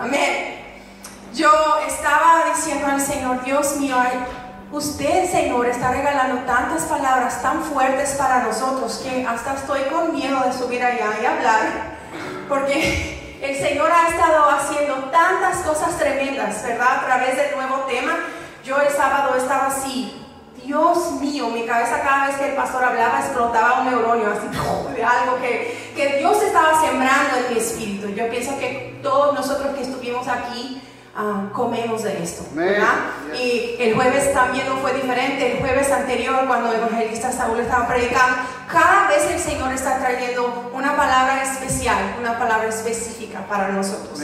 Amén. Yo estaba diciendo al Señor, Dios mío, usted, Señor, está regalando tantas palabras tan fuertes para nosotros que hasta estoy con miedo de subir allá y hablar, porque el Señor ha estado haciendo tantas cosas tremendas, ¿verdad? A través del nuevo tema. Yo el sábado estaba así, Dios mío, mi cabeza cada vez que el pastor hablaba explotaba un neuronio, así de algo que, que Dios estaba sembrando en mi espíritu. Yo pienso que todos nosotros que estuvimos aquí ah, comemos de esto, ¿verdad? Y el jueves también no fue diferente. El jueves anterior, cuando el evangelista Saúl estaba predicando, cada vez el Señor está trayendo una palabra especial, una palabra específica para nosotros.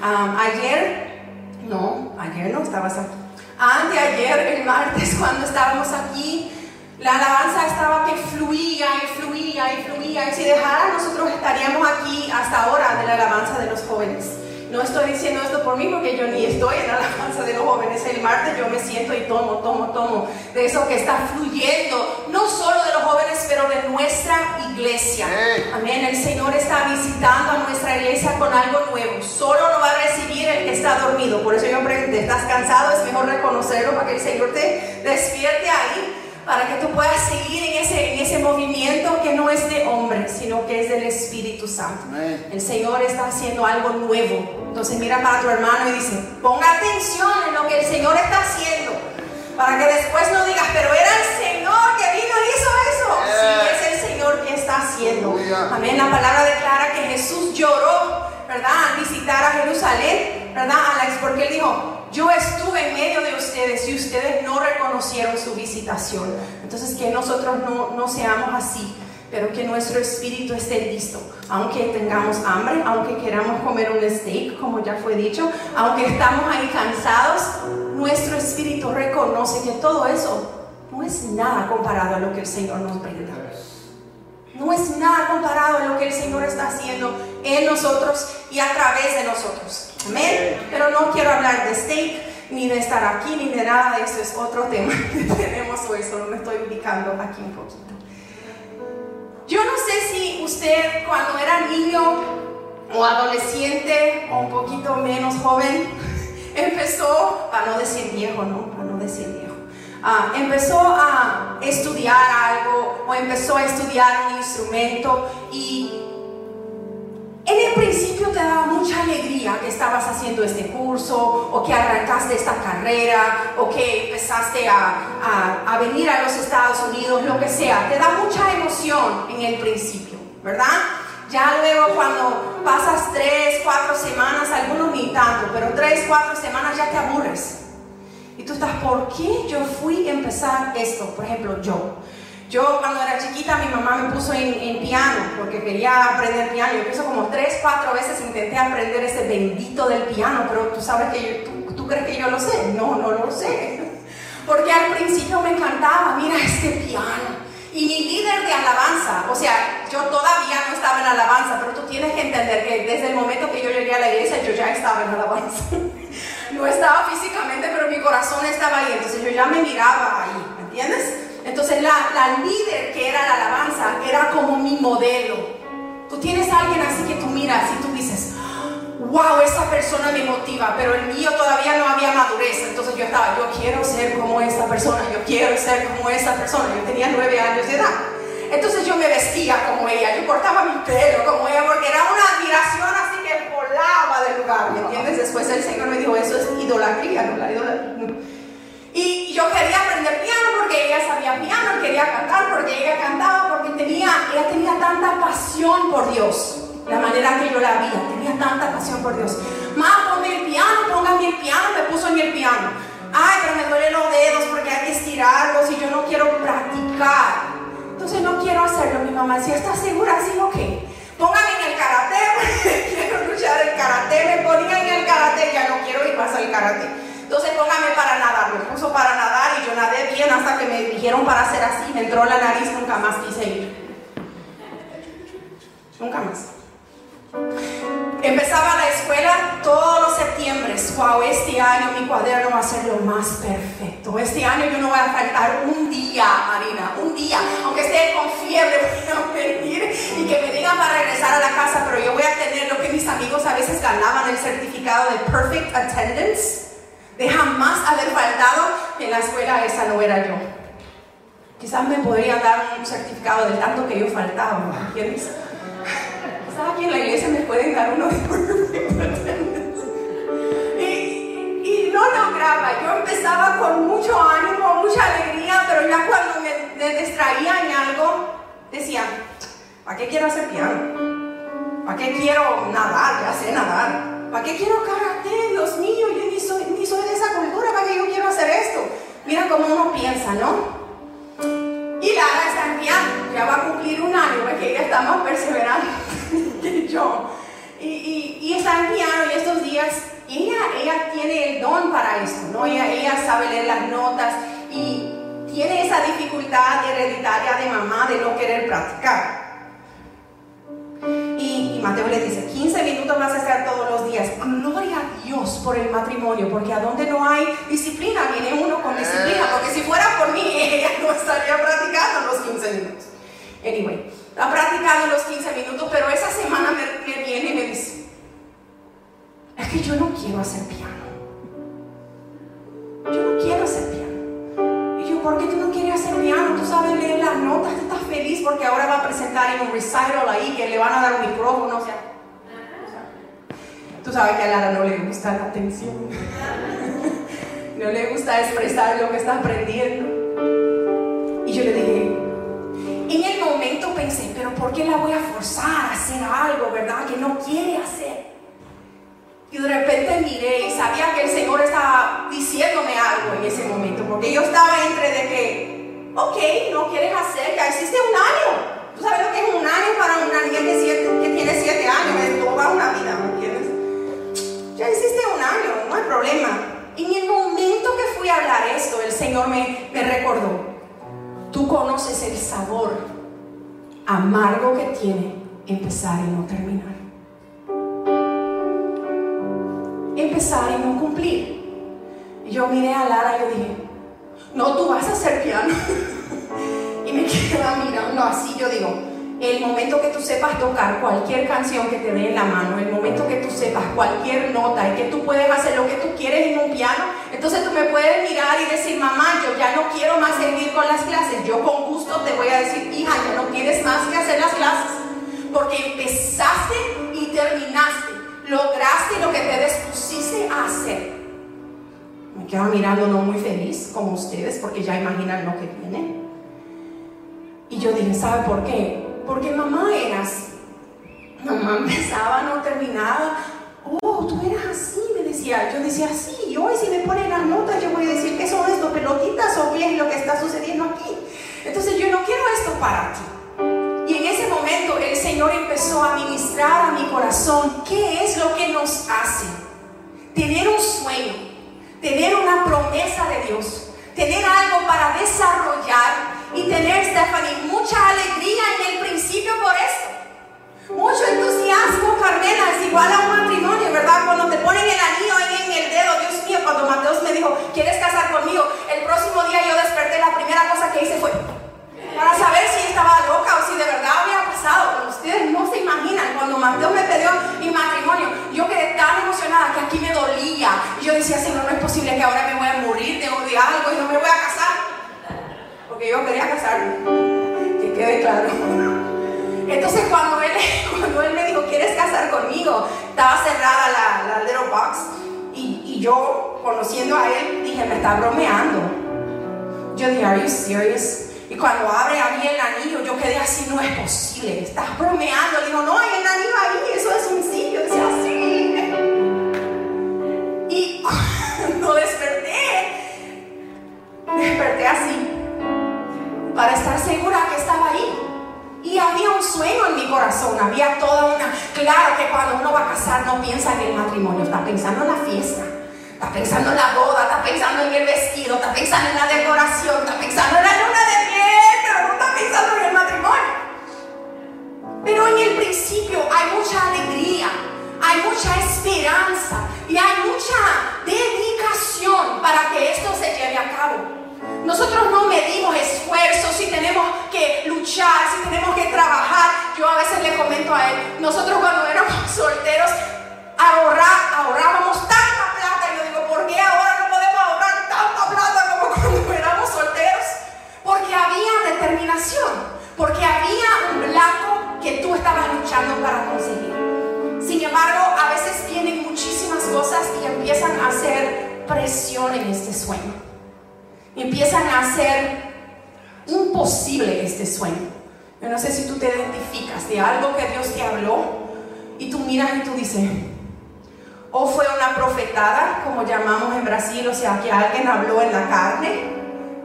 Ah, ayer, no, ayer no estabas aquí ayer, el martes, cuando estábamos aquí, la alabanza estaba que fluía y fluía y fluía. Y si dejara, nosotros estaríamos aquí hasta ahora de la alabanza de los jóvenes. No estoy diciendo esto por mí porque yo ni estoy en la alabanza de los jóvenes. El martes yo me siento y tomo, tomo, tomo de eso que está fluyendo, no solo de los jóvenes, pero de nuestra iglesia. Amén. El Señor está visitando a nuestra iglesia con algo nuevo. Solo lo va a recibir el que está dormido. Por eso yo pregunté, ¿estás cansado? Es mejor reconocerlo para que el Señor te despierte ahí para que tú puedas seguir en ese, en ese movimiento que no es de hombre, sino que es del Espíritu Santo. El Señor está haciendo algo nuevo. Entonces mira para tu hermano y dice, ponga atención en lo que el Señor está haciendo, para que después no digas, pero era el Señor que vino y hizo eso. Sí, es el Señor que está haciendo. Amén. La palabra declara que Jesús lloró, ¿verdad? Al visitar a Jerusalén, ¿verdad? Alex, porque él dijo, yo estuve en medio de ustedes y ustedes no reconocieron su visitación. Entonces que nosotros no, no seamos así, pero que nuestro espíritu esté listo. Aunque tengamos hambre, aunque queramos comer un steak, como ya fue dicho, aunque estamos ahí cansados, nuestro espíritu reconoce que todo eso no es nada comparado a lo que el Señor nos brinda. No es nada comparado a lo que el Señor está haciendo en nosotros y a través de nosotros. Amén. Pero no quiero hablar de steak, ni de estar aquí, ni de nada de eso. Es otro tema que tenemos hoy. Solo me estoy ubicando aquí un poquito. Yo no sé si usted cuando era niño o adolescente o un poquito menos joven, empezó, para no decir viejo, no, para no decir viejo, ah, empezó a estudiar algo o empezó a estudiar un instrumento y en el principio te daba mucha alegría que estabas haciendo este curso o que arrancaste esta carrera o que empezaste a, a, venir a los Estados Unidos, lo que sea. Te da mucha emoción en el principio, ¿verdad? Ya luego cuando pasas tres, cuatro semanas, algunos ni tanto, pero tres, cuatro semanas ya te aburres. Y tú estás, ¿por qué yo fui a empezar esto? Por ejemplo, yo. Yo cuando era chiquita mi mamá me puso en, piano porque quería aprender piano. Yo pienso como tres, cuatro veces intenté aprender ese bendito del piano, pero tú sabes que yo, tú, crees que yo lo sé. No, no lo sé. Porque al principio me encantaba, mira este piano. Y mi líder de alabanza, o sea, yo todavía no estaba en alabanza, pero tú tienes que entender que desde el momento que yo llegué a la iglesia yo ya estaba en alabanza. No estaba físicamente, pero mi corazón estaba ahí, entonces yo ya me miraba ahí, ¿me entiendes? Entonces la, líder que era la alabanza era como mi modelo. Tú tienes a alguien así que tú miras y tú dices, wow, esa persona me motiva, pero el mío todavía no había madurez. Entonces yo estaba, yo quiero ser como esa persona, yo quiero ser como esa persona. Yo tenía nueve años de edad. Entonces yo me vestía como ella, yo cortaba mi pelo como ella, porque era una admiración así que volaba del lugar, ¿me entiendes? Después el Señor me dijo, eso es idolatría, no la idolatría. Y yo quería aprender sabía piano, quería cantar porque ella cantaba, porque tenía, ella tenía tanta pasión por Dios. La manera que yo la vi, tenía tanta pasión por Dios. Mamá, ponme el piano, póngame el piano, me puso en el piano. Ay, pero me duelen los dedos porque hay que estirarlos y yo no quiero practicar. Entonces no quiero hacerlo. Mi mamá decía, ¿estás segura? Sí, ok. Póngame en el karate, quiero luchar el karate. Me ponía en el karate, ya no quiero ir más al karate. Entonces póngame para nadar, me puso para nadar y yo nadé bien hasta que me dijeron para hacer así, me entró la nariz, nunca más quise ir. Nunca más. Empezaba la escuela todos los septiembre. Wow, este año mi cuaderno va a ser lo más perfecto. Este año yo no voy a faltar un día, Marina, un día. Aunque esté con fiebre, voy a venir y que me digan para regresar a la casa, pero yo voy a tener lo que mis amigos a veces ganaban, el certificado de Perfect Attendance, de jamás haber faltado. En la escuela esa no era yo. Quizás me podrían dar un certificado del tanto que yo faltaba, ¿me entiendes? Quizás aquí en la iglesia me pueden dar uno Perfect Attendance no lograba. Yo empezaba con mucho ánimo, mucha alegría, pero ya cuando me, distraía en algo, decía, ¿para qué quiero hacer piano? ¿Para qué quiero nadar? Ya sé nadar. ¿Para qué quiero karate? Dios mío, yo ni soy, ni soy de esa cultura, ¿para qué yo quiero hacer esto? Mira cómo uno piensa, ¿no? Y Lara está en piano, ya va a cumplir un año, porque ella está más perseverante que yo. Y, y, y está en estos días ella, ella tiene el don para esto, ¿no? Ella, ella sabe leer las notas y tiene esa dificultad hereditaria de mamá de no querer practicar. Y, Mateo le dice, 15 minutos vas a estar todos los días. Gloria a Dios por el matrimonio, porque a donde no hay disciplina, viene uno con disciplina, porque si fuera por mí, ella no estaría practicando los 15 minutos. Anyway, está practicando los 15 minutos, pero esa semana me, me viene y me dice, es que yo no quiero hacer piano. Yo no quiero hacer piano. ¿Por qué tú no quieres hacer piano? Tú sabes leer las notas, tú estás feliz porque ahora va a presentar en un recital ahí que le van a dar un micrófono, o sea. Tú sabes que a Lara no le gusta la atención. no le gusta expresar lo que está aprendiendo. Y yo le dije, en el momento pensé, pero ¿por qué la voy a forzar a hacer algo, verdad? Que no quiere hacer. Y de repente miré y sabía que el Señor estaba diciéndome algo en ese momento, porque yo estaba entre de que, ok, no quieres hacer, ya existe un año. ¿Tú sabes lo que es un año para una niña que, tiene siete años? Es toda una vida, ¿me entiendes? Ya existe un año, no hay problema. Y en el momento que fui a hablar esto, el Señor me, me recordó, tú conoces el sabor amargo que tiene empezar y no terminar. Empezar y no cumplir. Y yo miré a Lara y yo dije, no, tú vas a hacer piano. y me quedaba mirando así, yo digo, el momento que tú sepas tocar cualquier canción que te dé en la mano, el momento que tú sepas cualquier nota y que tú puedes hacer lo que tú quieres en un piano, entonces tú me puedes mirar y decir, mamá, yo ya no quiero más seguir con las clases. Yo con gusto te voy a decir, hija, ya no tienes más que hacer las clases, porque empezaste y terminaste lograste lo que te dispusiste a hacer. Me quedo mirando no muy feliz como ustedes porque ya imaginan lo que viene. Y yo dije, ¿sabe por qué? Porque mamá eras. Mamá empezaba, no terminaba. Oh, tú eras así, me decía. Yo decía, sí, hoy si me ponen las notas yo voy a decir, ¿qué son esto? ¿Pelotitas o qué es lo que está sucediendo aquí? Entonces yo no quiero esto para ti. Señor empezó a ministrar a mi corazón qué es lo que nos hace. Tener un sueño, tener una promesa de Dios, tener algo para desarrollar y tener, Stephanie, mucha alegría en el principio por esto. Mucho entusiasmo, Carmela, es igual a un matrimonio, ¿verdad? Cuando te ponen el anillo en el dedo, Dios mío, cuando Mateos me dijo, ¿quieres casar conmigo? El próximo día yo desperté, la primera cosa que hice fue, para saber si estaba loca o si de verdad había pasado. Pero ustedes no se imaginan, cuando Mateo me pidió mi matrimonio, yo quedé tan emocionada que aquí me dolía. Y yo decía, Señor, no es posible que ahora me voy a morir de, algo y no me voy a casar. Porque yo quería casarme. Que quede claro. Entonces cuando él, cuando él me dijo, ¿quieres casar conmigo? Estaba cerrada la, la little box. Y, y yo, conociendo a él, dije, me está bromeando. Yo dije, ¿are you serious? Y cuando abre a mí el anillo, yo quedé así, no es posible, estás bromeando. Digo, no, hay el anillo ahí, eso es un sí. Yo decía, sí. Y cuando desperté, desperté así, para estar segura que estaba ahí. Y había un sueño en mi corazón, había toda una... Claro que cuando uno va a casar no piensa en el matrimonio, está pensando en la fiesta Está pensando en la boda, está pensando en el vestido, está pensando en la decoración, está pensando en la luna de miel, pero no estás pensando en el matrimonio. Pero en el principio hay mucha alegría, hay mucha esperanza y hay mucha dedicación para que esto se lleve a cabo. Nosotros no medimos esfuerzos, si tenemos que luchar, si tenemos que trabajar. Yo a veces le comento a él, nosotros cuando éramos solteros, adorábamos sea, que alguien habló en la carne,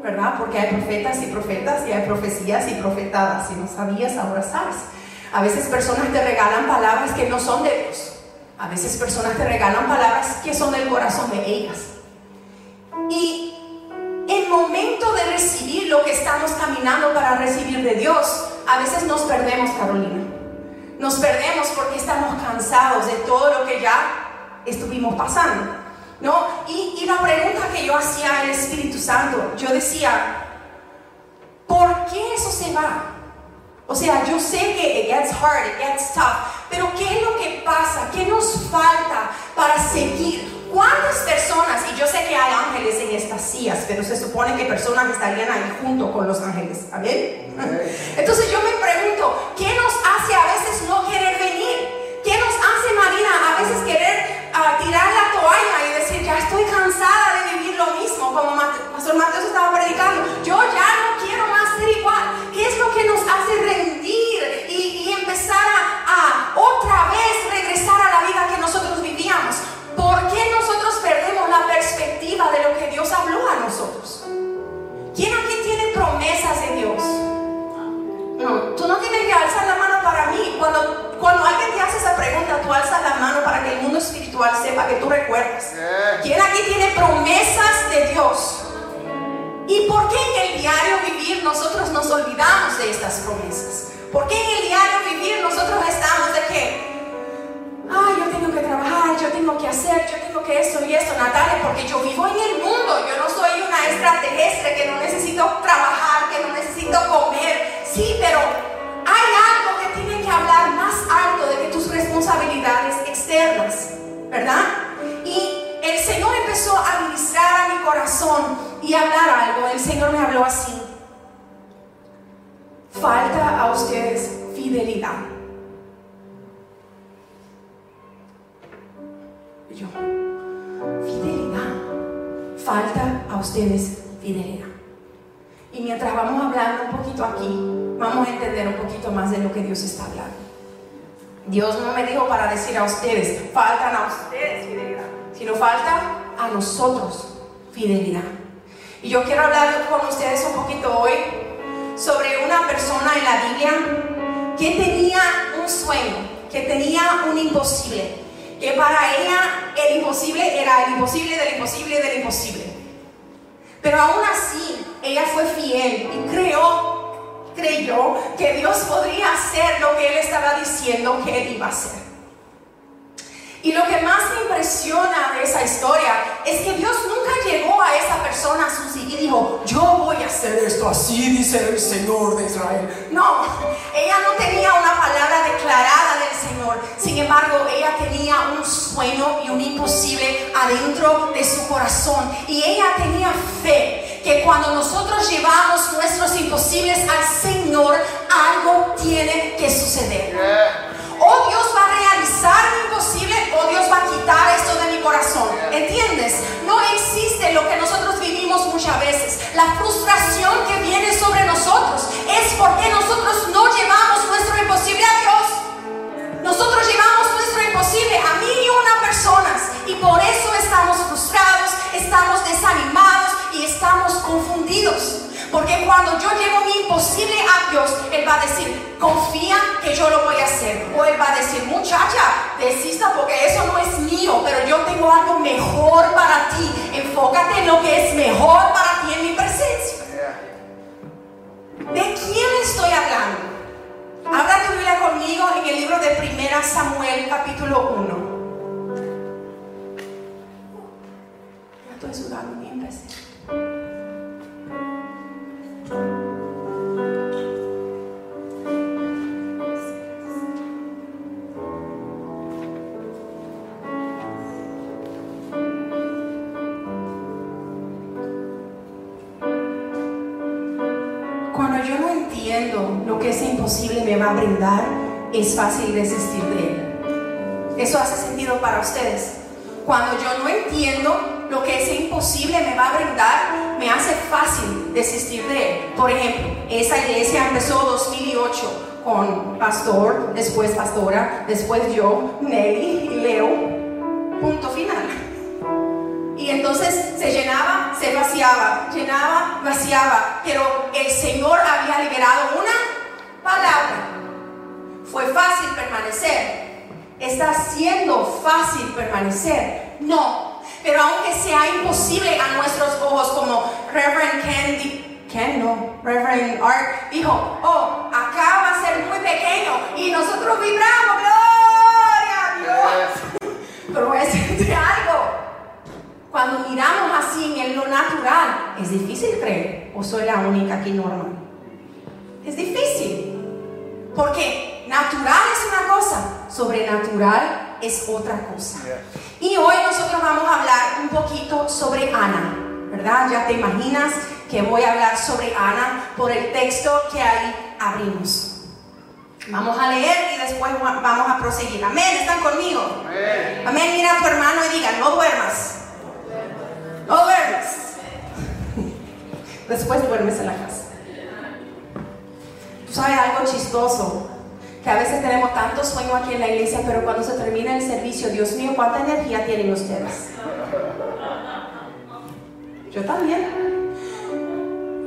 ¿verdad? Porque hay profetas y profetas y hay profecías y profetadas. Si no sabías, ahora sabes. A veces personas te regalan palabras que no son de Dios. A veces personas te regalan palabras que son del corazón de ellas. Y el momento de recibir lo que estamos caminando para recibir de Dios, a veces nos perdemos, Carolina. Nos perdemos porque estamos cansados de todo lo que ya estuvimos pasando. ¿No? Y, y la pregunta que yo hacía al Espíritu Santo, yo decía, ¿por qué eso se va? O sea, yo sé que it gets hard, it gets tough, pero ¿qué es lo que pasa? ¿Qué nos falta para seguir? ¿Cuántas personas, y yo sé que hay ángeles en estas sillas, pero se supone que personas estarían ahí junto con los ángeles? ¿Amén? Entonces yo me pregunto, ¿qué nos hace a veces no querer venir? ¿Qué nos hace, Marina, a veces querer uh, tirar la toalla y decir, ya estoy cansada de vivir lo mismo, como Pastor Mateo estaba predicando, yo ya no quiero más ser igual? ¿Qué es lo que nos hace rendir y, empezar a, a otra vez regresar a la vida que nosotros vivíamos? ¿Por qué nosotros perdemos la perspectiva de lo que Dios habló a nosotros? ¿Quién aquí tiene promesas de Dios? No, tú no tienes que alzar la mano para mí. Cuando, cuando alguien te hace esa pregunta, tú alzas la mano para que el mundo espiritual sepa que tú recuerdas. ¿Quién aquí tiene promesas de Dios? ¿Y por qué en el diario vivir nosotros nos olvidamos de estas promesas? ¿Por qué en el diario vivir nosotros estamos de qué? ay, yo tengo que trabajar, yo tengo que hacer, yo tengo que esto y esto, Natalia, porque yo vivo en el mundo, yo no soy una extraterrestre que no necesito trabajar, que no necesito comer, sí, pero hay algo que tiene que hablar más alto de que tus responsabilidades externas, ¿verdad? Y el Señor empezó a ministrar a mi corazón y a hablar algo, el Señor me habló así, falta a ustedes fidelidad. yo, fidelidad. Falta a ustedes fidelidad. Y mientras vamos hablando un poquito aquí, vamos a entender un poquito más de lo que Dios está hablando. Dios no me dijo para decir a ustedes, faltan a ustedes fidelidad, sino falta a nosotros fidelidad. Y yo quiero hablar con ustedes un poquito hoy sobre una persona en la Biblia que tenía un sueño, que tenía un imposible, que para ella el imposible era el imposible del imposible del imposible. Pero aún así, ella fue fiel y creyó, creyó que Dios podría hacer lo que él estaba diciendo que él iba a hacer. Y lo que más me impresiona de esa historia es que Dios nunca llegó a esa persona a y dijo, yo voy a hacer esto así, dice el Señor de Israel. No, ella no tenía una palabra declarada del Señor. Sin embargo, ella tenía un sueño y un imposible adentro de su corazón. Y ella tenía fe que cuando nosotros llevamos nuestros imposibles al Señor, algo tiene que suceder o Dios va a realizar lo imposible o Dios va a quitar esto de mi corazón. ¿Entiendes? No existe lo que nosotros vivimos muchas veces. La frustración que viene sobre nosotros es porque nosotros no llevamos nuestro imposible a Dios. Nosotros llevamos nuestro imposible a mil y una personas y por eso estamos frustrados, estamos desanimados y estamos confundidos. Porque cuando yo llevo mi imposible a Dios, Él va a decir, confía que yo lo voy a hacer. O Él va a decir, muchacha, desista porque eso no es mío, pero yo tengo algo mejor para ti. Enfócate en lo que es mejor para ti en mi presencia. ¿De quién estoy hablando? Habla tu Biblia conmigo en el libro de 1 Samuel capítulo 1. Ya estoy sudando imposible me va a brindar, es fácil desistir de él. ¿Eso hace sentido para ustedes? Cuando yo no entiendo lo que ese imposible me va a brindar, me hace fácil desistir de él. Por ejemplo, esa iglesia empezó 2008 con pastor, después pastora, después yo, Nelly y Leo. Punto final. Y entonces se llenaba, se vaciaba, llenaba, vaciaba. Pero el Señor había liberado una palabra. Fue fácil permanecer. ¿Está siendo fácil permanecer? No. Pero aunque sea imposible a nuestros ojos, como Reverend Ken, Ken no, Reverend Art dijo, oh, acá va a ser muy pequeño y nosotros vibramos, gloria a Dios. Pero voy a decirte algo. Cuando miramos así en lo natural, es difícil creer, o soy la única aquí normal. Porque natural es una cosa, sobrenatural es otra cosa. Y hoy nosotros vamos a hablar un poquito sobre Ana, ¿verdad? Ya te imaginas que voy a hablar sobre Ana por el texto que ahí abrimos. Vamos a leer y después vamos a proseguir. Amén, ¿están conmigo? Amén. Mira a tu hermano y diga, no duermas. No duermes. Después duermes en la casa. Sabes algo chistoso, que a veces tenemos tanto sueño aquí en la iglesia, pero cuando se termina el servicio, Dios mío, ¿cuánta energía tienen ustedes? Yo también.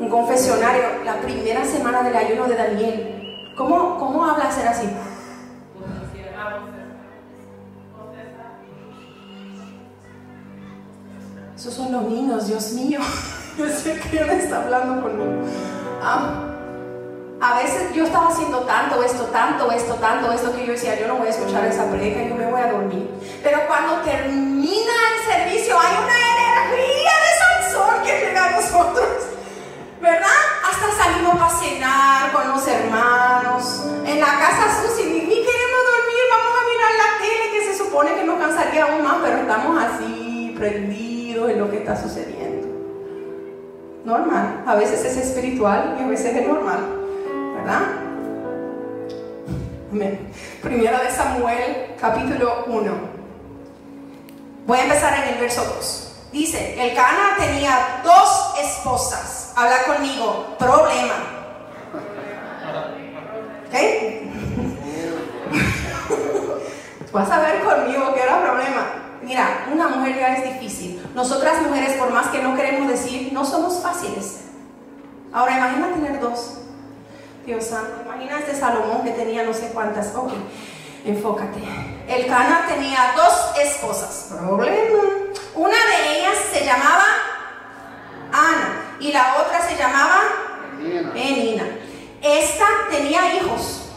Un confesionario, la primera semana del ayuno de Daniel. ¿Cómo, cómo habla ser así? Esos son los niños, Dios mío. Yo sé que Él está hablando conmigo. A veces yo estaba haciendo tanto esto, tanto esto, tanto esto que yo decía, yo no voy a escuchar esa predica, yo me voy a dormir. Pero cuando termina el servicio hay una energía de Sansón que llega a nosotros. ¿Verdad? Hasta salimos a cenar con los hermanos. En la casa Susi, ni, ni queremos dormir, vamos a mirar la tele que se supone que nos cansaría aún más, pero estamos así prendidos en lo que está sucediendo. Normal, a veces es espiritual y a veces es normal, ¿verdad? Primera de Samuel, capítulo 1. Voy a empezar en el verso 2. Dice, el Cana tenía dos esposas. Habla conmigo, problema. ¿Ok? Vas a ver conmigo que era problema. Mira, una mujer ya es difícil. Nosotras mujeres, por más que no queremos decir, no somos fáciles. Ahora imagina tener dos. Dios santo, imagina este Salomón que tenía no sé cuántas. Ok, enfócate. El Cana tenía dos esposas. Problema. Una de ellas se llamaba Ana y la otra se llamaba Penina. Esta tenía hijos,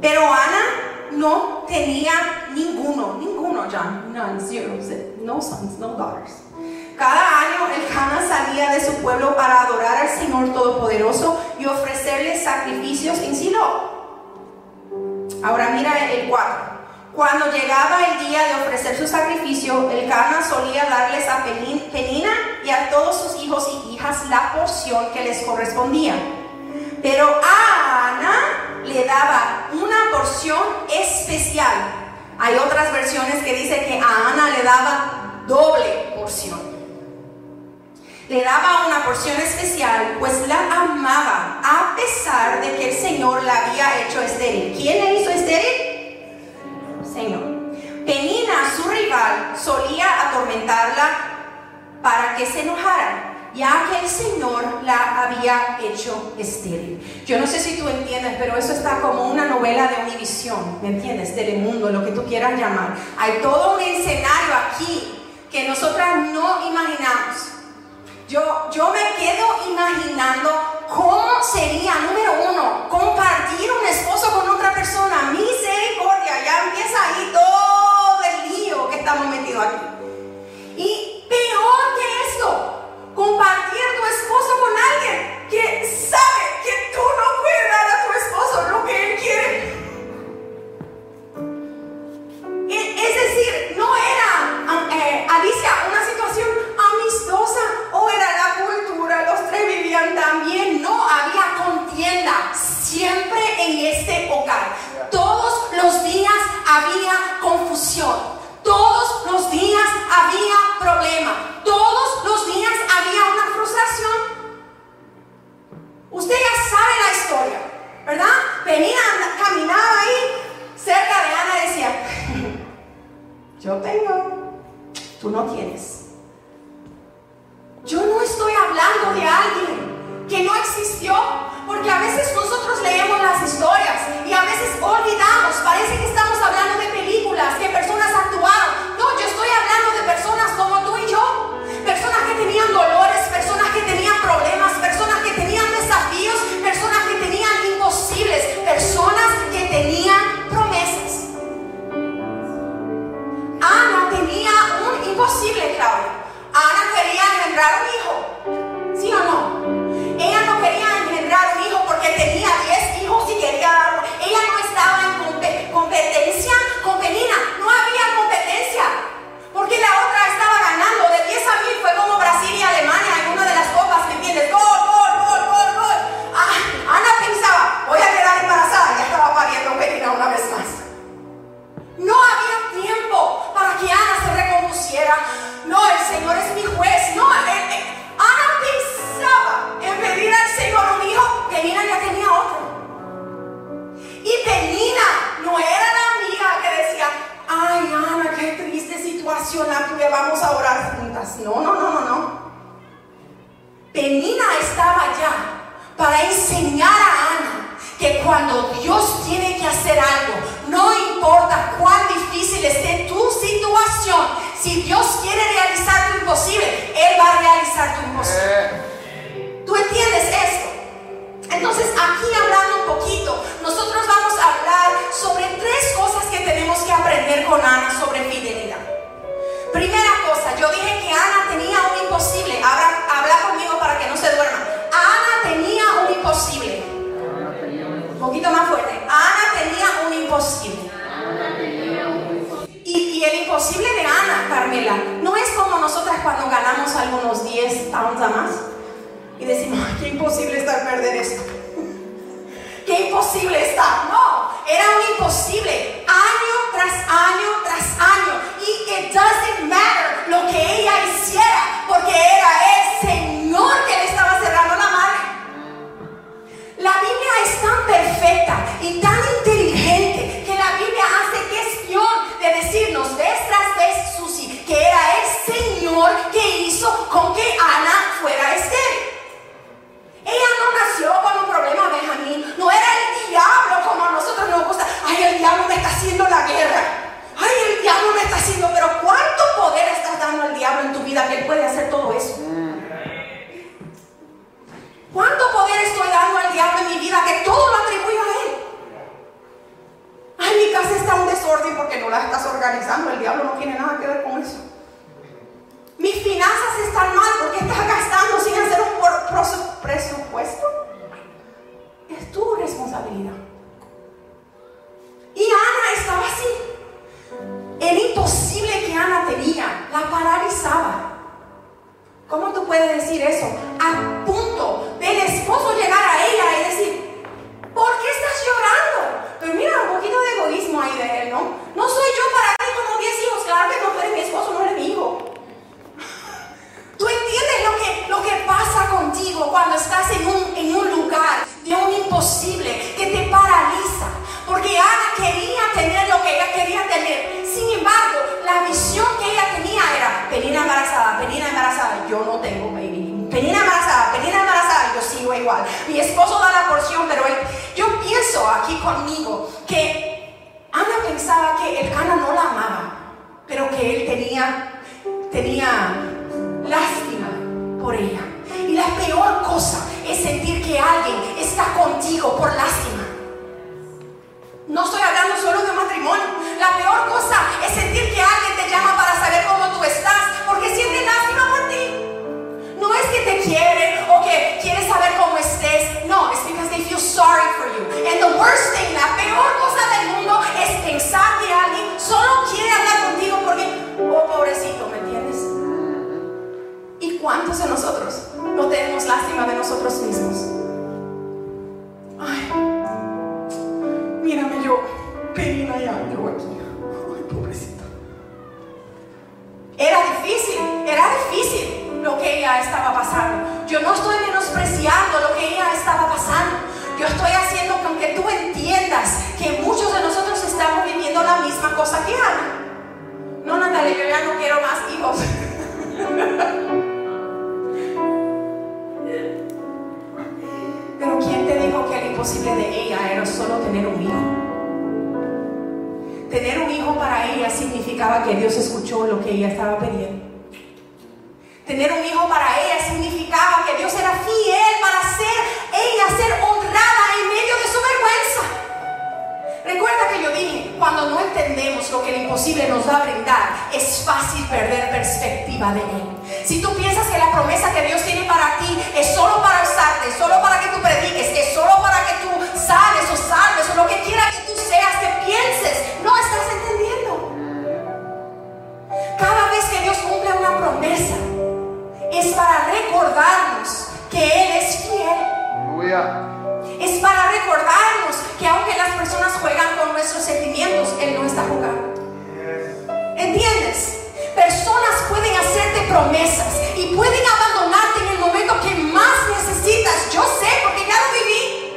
pero Ana no tenía ninguno, ninguno ya, none, zero, no sons, no daughters. Cada año el Cana salía de su pueblo para adorar al Señor Todopoderoso y ofrecerle sacrificios en Silo. Ahora mira el 4. Cuando llegaba el día de ofrecer su sacrificio, el Cana solía darles a Penina y a todos sus hijos y hijas la porción que les correspondía. Pero a Ana le daba una porción especial. Hay otras versiones que dice que a Ana le daba doble porción. Le daba una porción especial, pues la amaba, a pesar de que el Señor la había hecho estéril. ¿Quién le hizo estéril? Señor. Penina, su rival, solía atormentarla para que se enojara ya que el Señor la había hecho estéril. Yo no sé si tú entiendes, pero eso está como una novela de Univisión, ¿me entiendes? Telemundo, lo que tú quieras llamar. Hay todo un escenario aquí que nosotras no imaginamos. Yo, yo me quedo imaginando cómo sería, número uno, compartir un esposo con otra persona. Misericordia, ya empieza ahí todo el lío que estamos metidos aquí. Y peor que esto, compartir tu esposo con alguien que sabe que tú no puedes dar a tu esposo lo que él quiere. E, es si Dios quiere realizar tu imposible, Él va a realizar tu imposible. ¿Tú entiendes esto? Entonces aquí hablando un poquito, nosotros vamos a hablar sobre tres cosas que tenemos que aprender con Ana sobre fidelidad. Primera cosa, yo dije que Ana tenía un imposible. Habla, habla conmigo para que no se duerma. Ana tenía un imposible. Un poquito más fuerte. Ana tenía un imposible. Y, el imposible de Ana, Carmela, no es como nosotras cuando ganamos algunos 10 pounds a más y decimos, qué imposible está perder esto. Qué imposible está. No, era un imposible año tras año tras año. Y it doesn't matter lo que ella hiciera, porque era el Señor que le estaba cerrando la madre. La Biblia es tan perfecta y tan inteligente de decirnos vez tras vez, Susi, que era el Señor que hizo con que Ana fuera estéril. Ella no nació con un problema, Benjamín. No era el diablo como a nosotros nos gusta. Ay, el diablo me está haciendo la guerra. Ay, el diablo me está haciendo. Pero ¿cuánto poder estás dando al diablo en tu vida que puede hacer todo eso? ¿Cuánto poder estoy dando al diablo en mi vida que todo lo? Ay, mi casa está un desorden porque no la estás organizando. El diablo no tiene nada que ver con eso. Mis finanzas están mal porque estás gastando sin hacer un presupuesto. Es tu responsabilidad. Y Ana estaba así. El imposible que Ana tenía la paralizaba. ¿Cómo tú puedes decir eso? A punto del esposo llegar a ella y decir, ¿por qué estás llorando? Pero mira, un poquito de egoísmo ahí de él, ¿no? No soy yo para ti que nos va a brindar, es fácil perder perspectiva de Él. Si tú piensas que la promesa que Dios tiene para ti es solo para usarte, solo para que tú prediques, es solo para que tú sanes o salves o lo que quiera que tú seas, que pienses, no estás entendiendo. Cada vez que Dios cumple una promesa, es para recordarnos que Él es fiel. Es para recordarnos que aunque las personas juegan con nuestros sentimientos, Él no está jugando. ¿Entiendes? Personas pueden hacerte promesas y pueden abandonarte en el momento que más necesitas. Yo sé porque ya lo viví.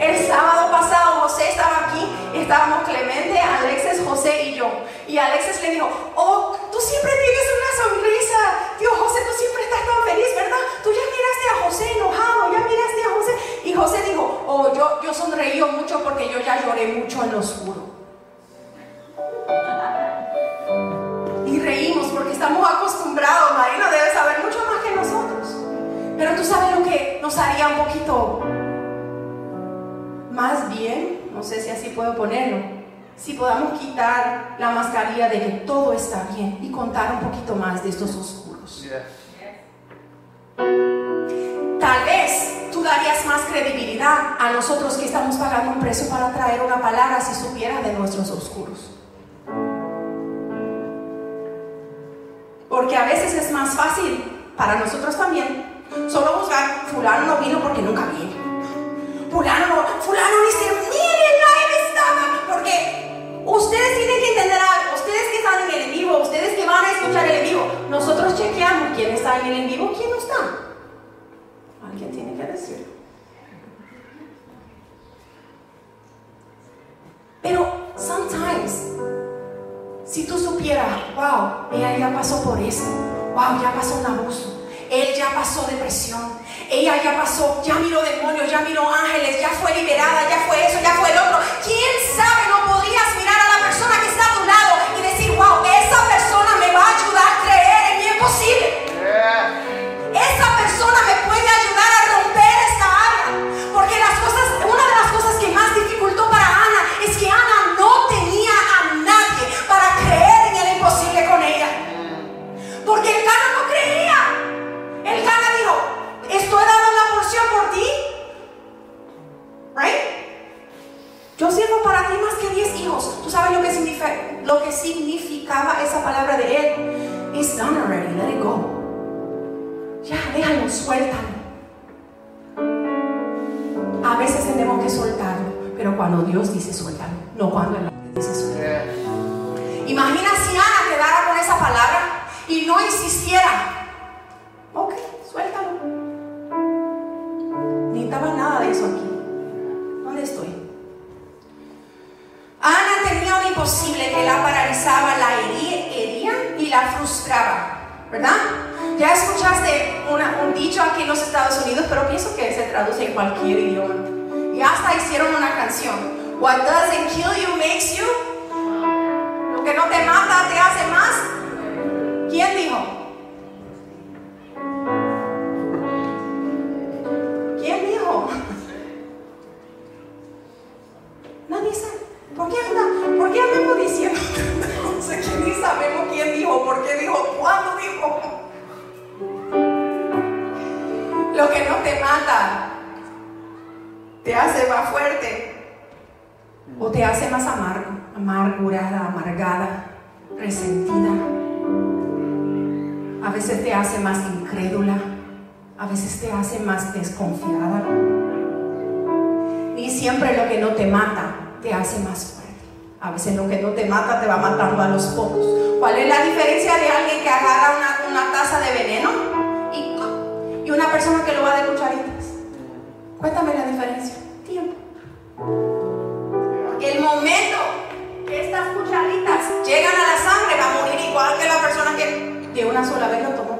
El sábado pasado José estaba aquí, estábamos Clemente, Alexis, José y yo. Y Alexis le dijo, oh, tú siempre tienes una sonrisa. Dios José, tú siempre estás tan feliz, ¿verdad? Tú ya miraste a José enojado, ya miraste a José. Y José dijo, oh, yo, yo sonreí mucho porque yo ya lloré mucho en lo oscuro. Y reímos porque estamos acostumbrados, Marina debe saber mucho más que nosotros. Pero tú sabes lo que nos haría un poquito más bien, no sé si así puedo ponerlo, si podamos quitar la mascarilla de que todo está bien y contar un poquito más de estos oscuros. Tal vez tú darías más credibilidad a nosotros que estamos pagando un precio para traer una palabra si supieras de nuestros oscuros. Porque a veces es más fácil para nosotros también solo buscar fulano no vino porque nunca viene fulano, fulano dice, miren, la estaba, porque ustedes tienen que entender algo, ustedes que están en el en vivo, ustedes que van a escuchar el en vivo, nosotros chequeamos quién está en el en vivo, quién no está. Alguien tiene que decirlo. Pero sometimes, si tú supieras, wow, ella ya pasó por eso, wow, ya pasó un abuso, él ya pasó depresión, ella ya pasó, ya miró demonios, ya miró ángeles, ya fue liberada, ya fue eso, ya fue el otro. ¿Quién Yo sirvo para ti más que 10 hijos. ¿Tú sabes lo que, significa, lo que significaba esa palabra de él? It's done already, let it go. Ya, déjalo, suéltalo. A veces tenemos que soltarlo, pero cuando Dios dice suéltalo, no cuando el hombre dice suéltalo. Imagina si Ana quedara con esa palabra y no insistiera. Ok, suéltalo necesitaba nada de eso aquí. ¿Dónde estoy? Ana tenía un imposible que la paralizaba, la hería, y la frustraba, ¿verdad? Ya escuchaste un dicho aquí en los Estados Unidos, pero pienso que se traduce en cualquier idioma. Y hasta hicieron una canción. What doesn't kill you makes you. Lo que no te mata te hace más. ¿Quién dijo? Nadie sabe. ¿Por qué, anda, ¿Por qué andamos diciendo no sé quién ni sabemos quién dijo, por qué dijo, cuándo dijo? Lo que no te mata te hace más fuerte o te hace más amargo, amargurada, amargada, resentida. A veces te hace más incrédula, a veces te hace más desconfiada. Y siempre lo que no te mata te hace más fuerte. A veces lo que no te mata te va matando a los pocos. ¿Cuál es la diferencia de alguien que agarra una, taza de veneno y, y, una persona que lo va de cucharitas? Cuéntame la diferencia. Tiempo. El momento que estas cucharitas llegan a la sangre va a morir igual que la persona que de una sola vez lo tomó.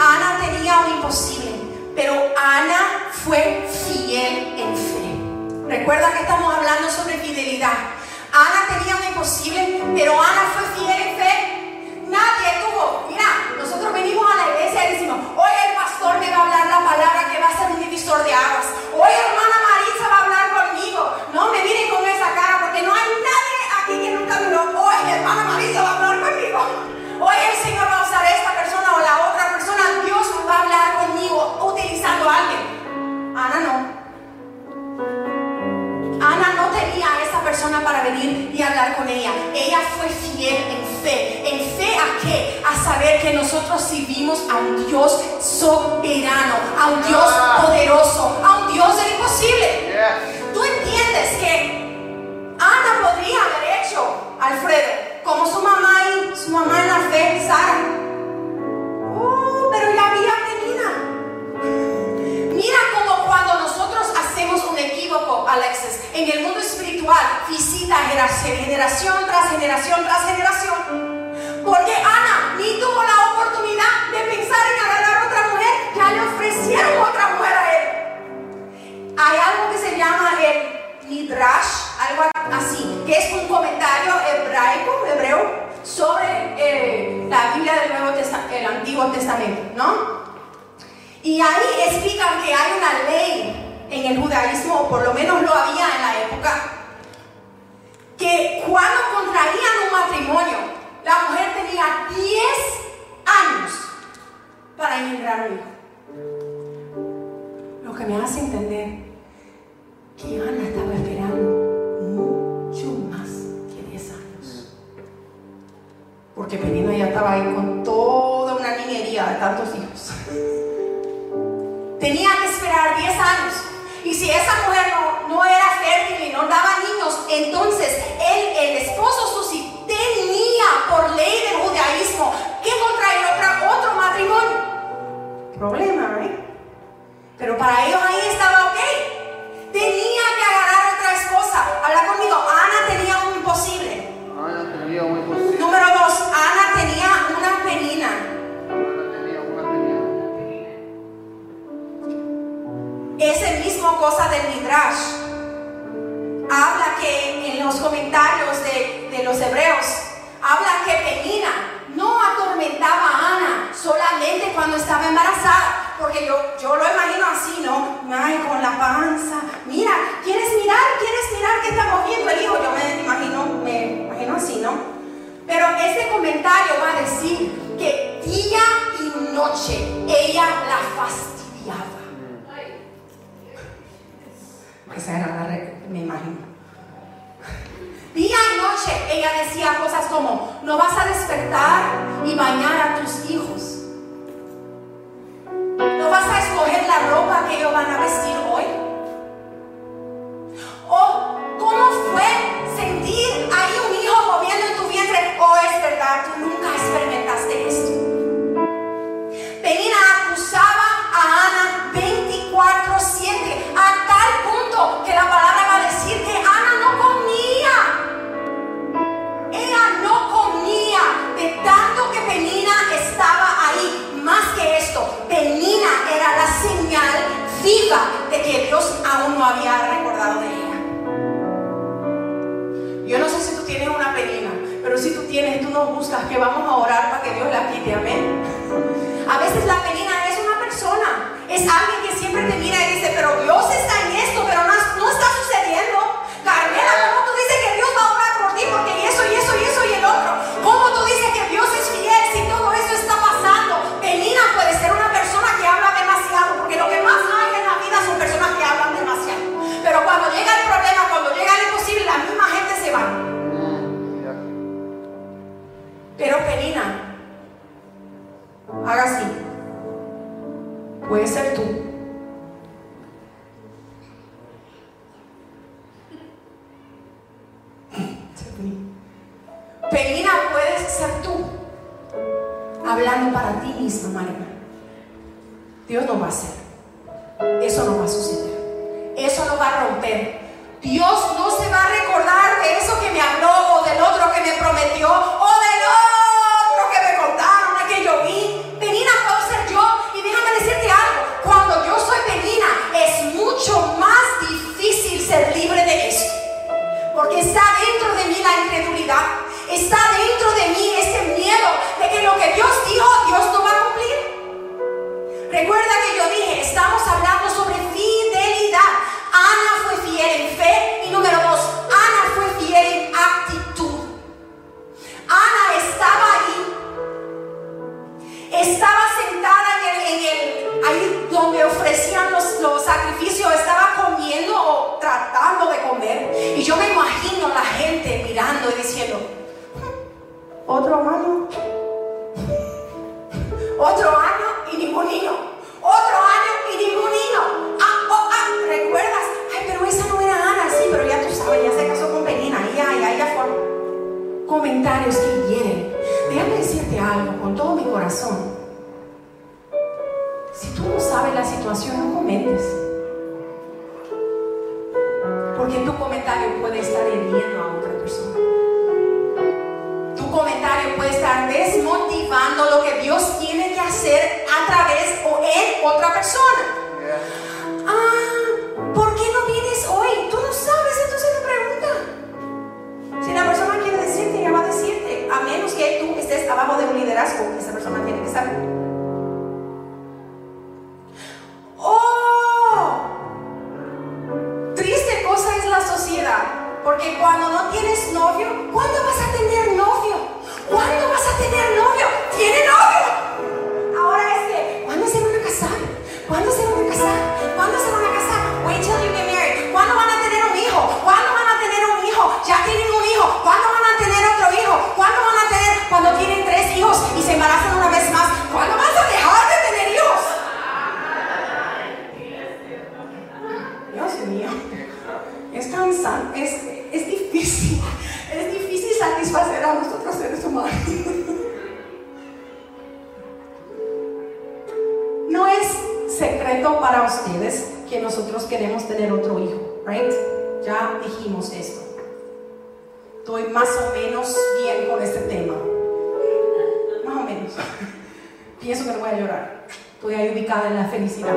Ana tenía un imposible, pero Ana fue fiel en fe. Recuerda que estamos hablando sobre fidelidad. Ana tenía un imposible, pero Ana fue fiel en fe. Nadie tuvo. Mira, nosotros venimos a la iglesia y decimos, hoy el pastor me va a hablar la palabra que va a ser un divisor de aguas. Hoy hermana Marisa va a hablar conmigo. No me miren con esa cara porque no hay nadie aquí que nunca lo. Hoy hermana Marisa va a hablar conmigo. Hoy el Señor va a usar esta persona o la otra persona. Dios va a hablar conmigo utilizando a alguien. Ana no. Ana no tenía a esa persona para venir y hablar con ella. Ella fue fiel en fe. ¿En fe a qué? A saber que nosotros vivimos a un Dios soberano, a un Dios Ah. poderoso, a un Dios del imposible. Tú entiendes que Ana podría haber hecho Alfredo como su mamá y su mamá en la fe, Sara. Uh, pero ya había Penina. Mira como cuando nosotros hacemos un equívoco, Alexis, en el mundo espiritual, visita generación, tras generación tras generación. Porque Ana ni tuvo la oportunidad de pensar en agarrar a otra mujer, ya le ofrecieron otra mujer a él. Hay algo que se llama el Midrash, algo así, que es un comentario hebraico, hebreo, sobre eh, la Biblia del Nuevo Testamento, el Antiguo Testamento, ¿no? Y ahí explican que hay una ley en el judaísmo, o por lo menos lo había en la época, que cuando contraían un matrimonio, la mujer tenía 10 años para engendrar un hijo. Lo que me hace entender que Ana estaba esperando mucho más que 10 años. Porque Penina ya estaba ahí con toda una niñería de tantos hijos. Tenía que esperar 10 años. Y si esa mujer no, no era fértil y no daba niños, entonces él, el esposo Susi tenía por ley del judaísmo que contraer otra, otro matrimonio. Problema, ¿eh? Pero para ellos ahí estaba ok. Tenía que agarrar otra esposa. Habla conmigo. Ana tenía un imposible. Ana tenía un imposible. Número dos, Ese mismo cosa del Midrash habla que en los comentarios de, de los hebreos, habla que Penina no atormentaba a Ana solamente cuando estaba embarazada, porque yo, yo lo imagino así, ¿no? Ay, con la panza. Mira, ¿quieres mirar? ¿Quieres mirar qué está moviendo el hijo? Yo me imagino, me imagino así, ¿no? Pero ese comentario va a decir que día y noche ella la fastidiaba. Esa era la re- me imagino. Día y noche ella decía cosas como, no vas a despertar y bañar a tus hijos. No vas a escoger la ropa que ellos van a vestir hoy. O cómo fue que vamos a orar para que Dios la quite, amén. Estoy más o menos bien con este tema. Más o menos. Pienso que no voy a llorar. Estoy ahí ubicada en la felicidad.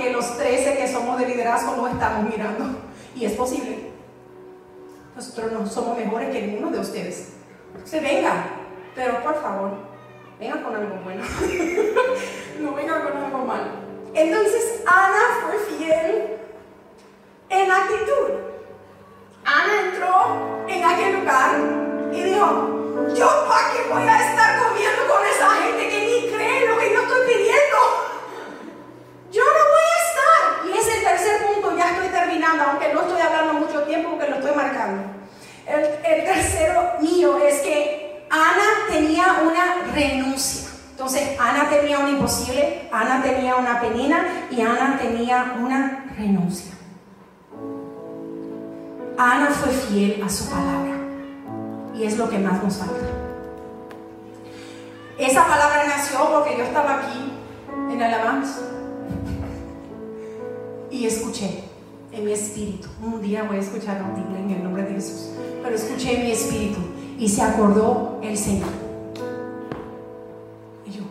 Mirando algo que los 13 que somos de liderazgo no estamos mirando. Y es posible. Nosotros no somos mejores que ninguno de ustedes. Se venga, pero por favor, venga con algo bueno. no venga con algo malo. Entonces Ana fue fiel en actitud. Ana entró en aquel lugar y dijo, yo para qué voy a estar comiendo con esa gente que ni cree lo que yo estoy pidiendo. Yo no voy a estar. Y es el tercer punto, estoy terminando, aunque no estoy hablando mucho tiempo porque lo estoy marcando. El, el tercero mío es que Ana tenía una renuncia. Entonces, Ana tenía un imposible, Ana tenía una penina y Ana tenía una renuncia. Ana fue fiel a su palabra y es lo que más nos falta. Esa palabra nació porque yo estaba aquí en alabanza y escuché en mi espíritu. Un día voy a escuchar audible en el nombre de Jesús, pero escuché en mi espíritu y se acordó el Señor. Y yo,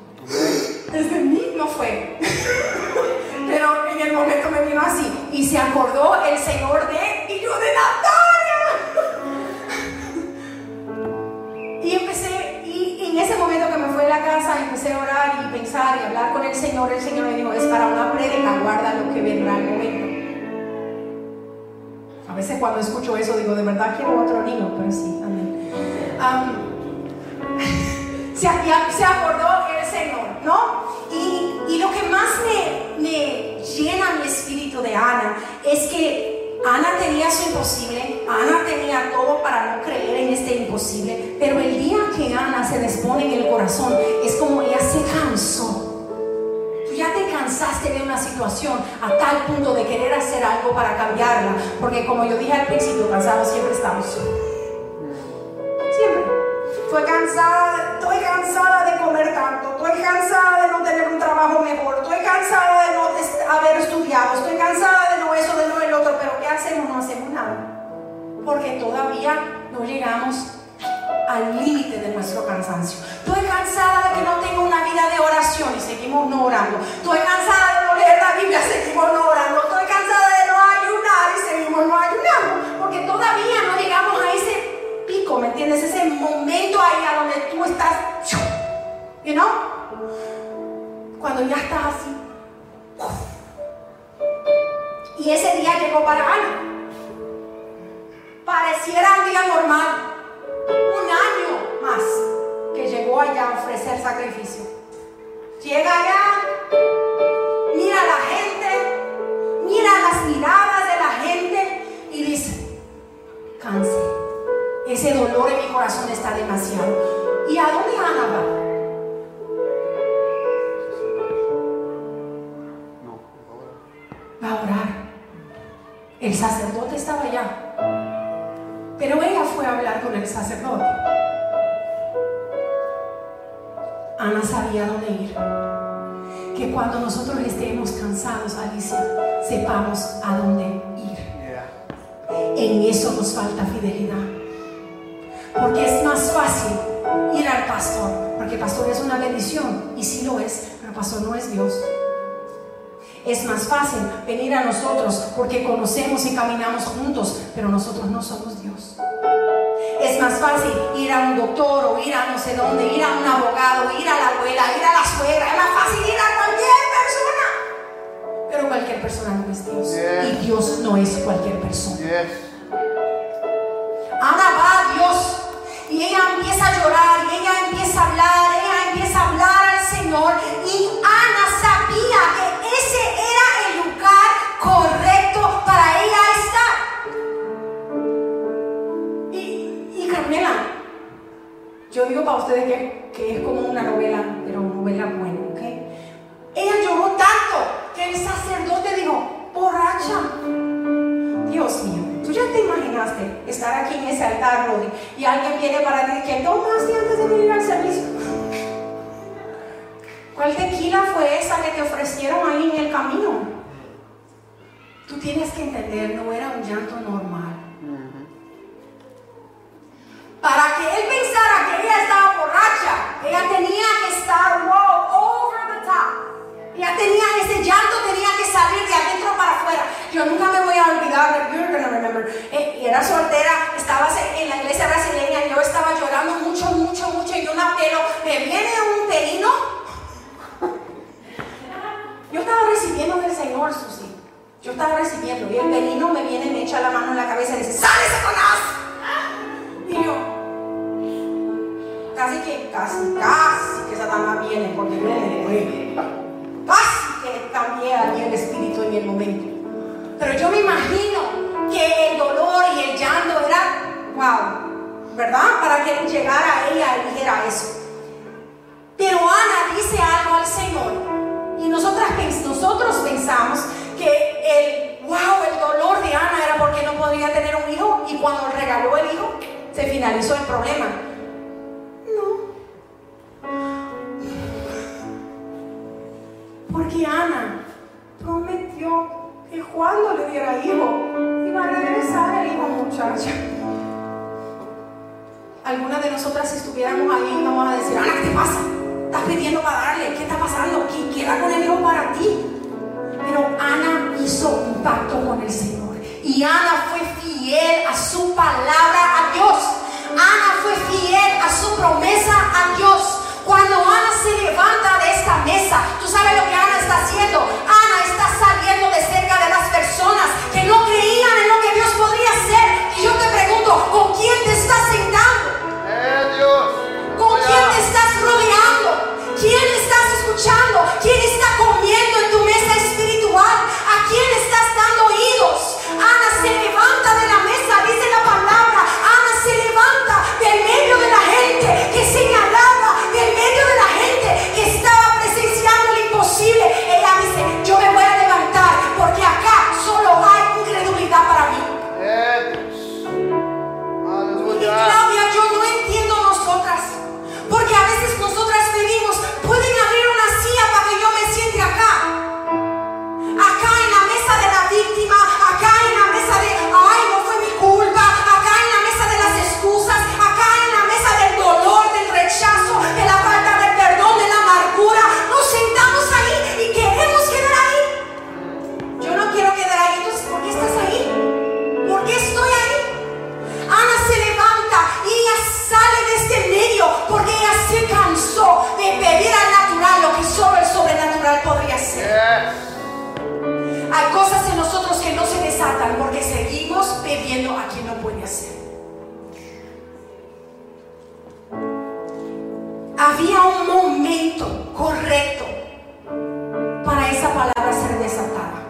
desde mí no fue, pero en el momento me vino así y se acordó el Señor de y yo de Natalia. Y empecé, y en ese momento que me fui a la casa, empecé a orar y pensar y hablar con el Señor. El Señor me dijo, es para una prédica, guarda lo que vendrá el momento. Veces cuando escucho eso digo, de verdad quiero otro niño, pero sí, amén. se, se acordó el Señor, ¿no? Y, y lo que más me, me llena mi espíritu de Ana es que Ana tenía su imposible, Ana tenía todo para no creer en este imposible, pero el día que Ana se dispone en el corazón es como ella se cansó. Ya te cansaste de una situación a tal punto de querer hacer algo para cambiarla, porque como yo dije al principio, cansados siempre estamos. Siempre. Estoy cansada, estoy cansada de comer tanto, estoy cansada de no tener un trabajo mejor, estoy cansada de no haber estudiado, estoy cansada de no eso, de no el otro, pero ¿qué hacemos? No hacemos nada. Porque todavía no llegamos al límite de nuestro cansancio. Cansada de que no tengo una vida de oración y seguimos no orando. Estoy cansada de no leer la Biblia, seguimos no orando. Estoy cansada de no ayunar y seguimos no ayunando. Porque todavía no llegamos a ese pico, ¿me entiendes? Ese momento ahí a donde tú estás, you know? Cuando ya estás así. Y ese día llegó para Ana. Pareciera un día normal. Un año más que llegó allá a ofrecer sacrificio. Llega allá, mira a la gente, mira las miradas de la gente y dice, cáncer ese dolor en mi corazón está demasiado. ¿Y a dónde Ana va? Va a orar. El sacerdote estaba allá. Pero ella fue a hablar con el sacerdote. Ana sabía dónde ir. Que cuando nosotros estemos cansados, Alicia, sepamos a dónde ir. En eso nos falta fidelidad. Porque es más fácil ir al pastor, porque pastor es una bendición, y sí lo es, pero el pastor no es Dios. Es más fácil venir a nosotros porque conocemos y caminamos juntos, pero nosotros no somos Dios. Es más fácil ir a un doctor o ir a no sé dónde, ir a un abogado, ir a la abuela, ir a la suegra. Es más fácil ir a cualquier persona. Pero cualquier persona no es Dios. Y Dios no es cualquier persona. Ana va a Dios y ella empieza a llorar y ella empieza a hablar, para ustedes que, que, es como una novela, pero novela buena, ¿ok? Ella lloró tanto que el sacerdote dijo, borracha, Dios mío. Tú ya te imaginaste estar aquí en ese altar, Rodi, y alguien viene para decir que tomaste antes de venir al servicio. ¿Cuál tequila fue esa que te ofrecieron ahí en el camino? Tú tienes que entender, no era un llanto normal. Era soltera, estaba en la iglesia brasileña, yo estaba llorando mucho, mucho, mucho, y yo me apelo, me viene un perino. Yo estaba recibiendo del Señor, Susi. Yo estaba recibiendo, y el perino me viene, me echa la mano en la cabeza y dice, ¡Sale, Satanás! Y yo, casi que, casi, casi que Satanás viene, porque viene, casi que cambié ahí el espíritu en el momento. Pero yo me imagino que el dolor y el llanto era, wow, ¿verdad? Para que él llegara a ella y dijera eso. Pero Ana dice algo al Señor y nosotras, nosotros pensamos que el, wow, el dolor de Ana era porque no podía tener un hijo y cuando regaló el hijo se finalizó el problema. No. Porque Ana prometió que cuando le diera hijo, algunas de nosotras si estuviéramos ahí vamos a decir, Ana, ¿qué te pasa? Estás pidiendo para darle, ¿qué está pasando? ¿Qué queda con el hijo para ti? Pero Ana hizo un pacto con el Señor. Y Ana fue fiel a su palabra a Dios. Ana fue fiel a su promesa a Dios. Cuando Ana se levanta de esta mesa, tú sabes lo que Ana está haciendo. Ana está saliendo de cerca de las personas que no creían con quién te estás sentando, con quién te estás rodeando, quién estás escuchando. Había un momento correcto para esa palabra ser desatada.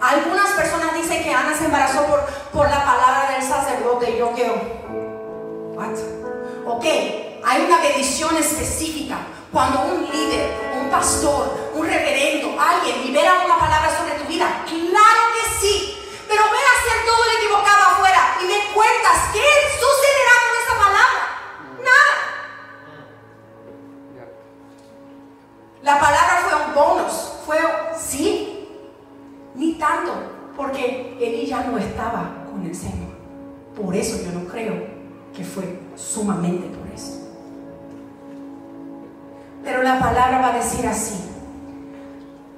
Algunas personas dicen que Ana se embarazó por, por la palabra del sacerdote. Yo quedo, what? Ok, hay una bendición específica cuando un líder, un pastor, un reverendo, alguien libera una palabra sobre tu vida. Claro que sí. Pero ve a hacer todo el equivocado afuera y me cuentas qué sucederá con La palabra fue un bonus. Fue sí, ni tanto, porque él ya no estaba con el Señor. Por eso yo no creo que fue sumamente por eso. Pero la palabra va a decir así.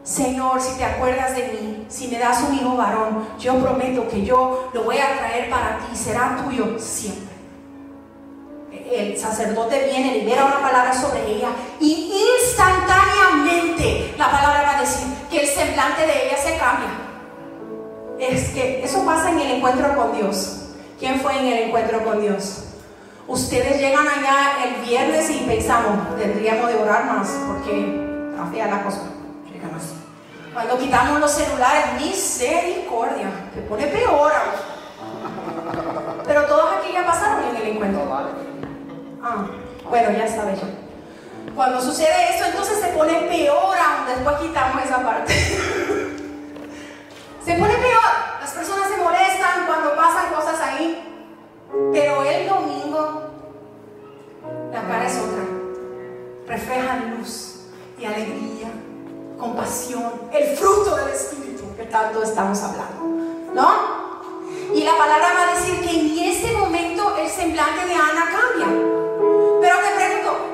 Señor, si te acuerdas de mí, si me das un hijo varón, yo prometo que yo lo voy a traer para ti, será tuyo siempre. El sacerdote viene, libera una palabra sobre ella y instantáneamente la palabra va a decir que el semblante de ella se cambia. Es que eso pasa en el encuentro con Dios. ¿Quién fue en el encuentro con Dios? Ustedes llegan allá el viernes y pensamos, tendríamos de orar más porque está fea la cosa. Cuando quitamos los celulares, misericordia, te pone peor. Pero todos aquí ya pasaron en el encuentro. Ah, bueno, ya sabes yo. Cuando sucede esto, entonces se pone peor aún. Después quitamos esa parte. se pone peor. Las personas se molestan cuando pasan cosas ahí. Pero el domingo, la cara es otra. Refleja luz y alegría, compasión, el fruto del Espíritu que tanto estamos hablando. ¿No? Y la palabra va a decir que en ese momento el semblante de Ana cambia.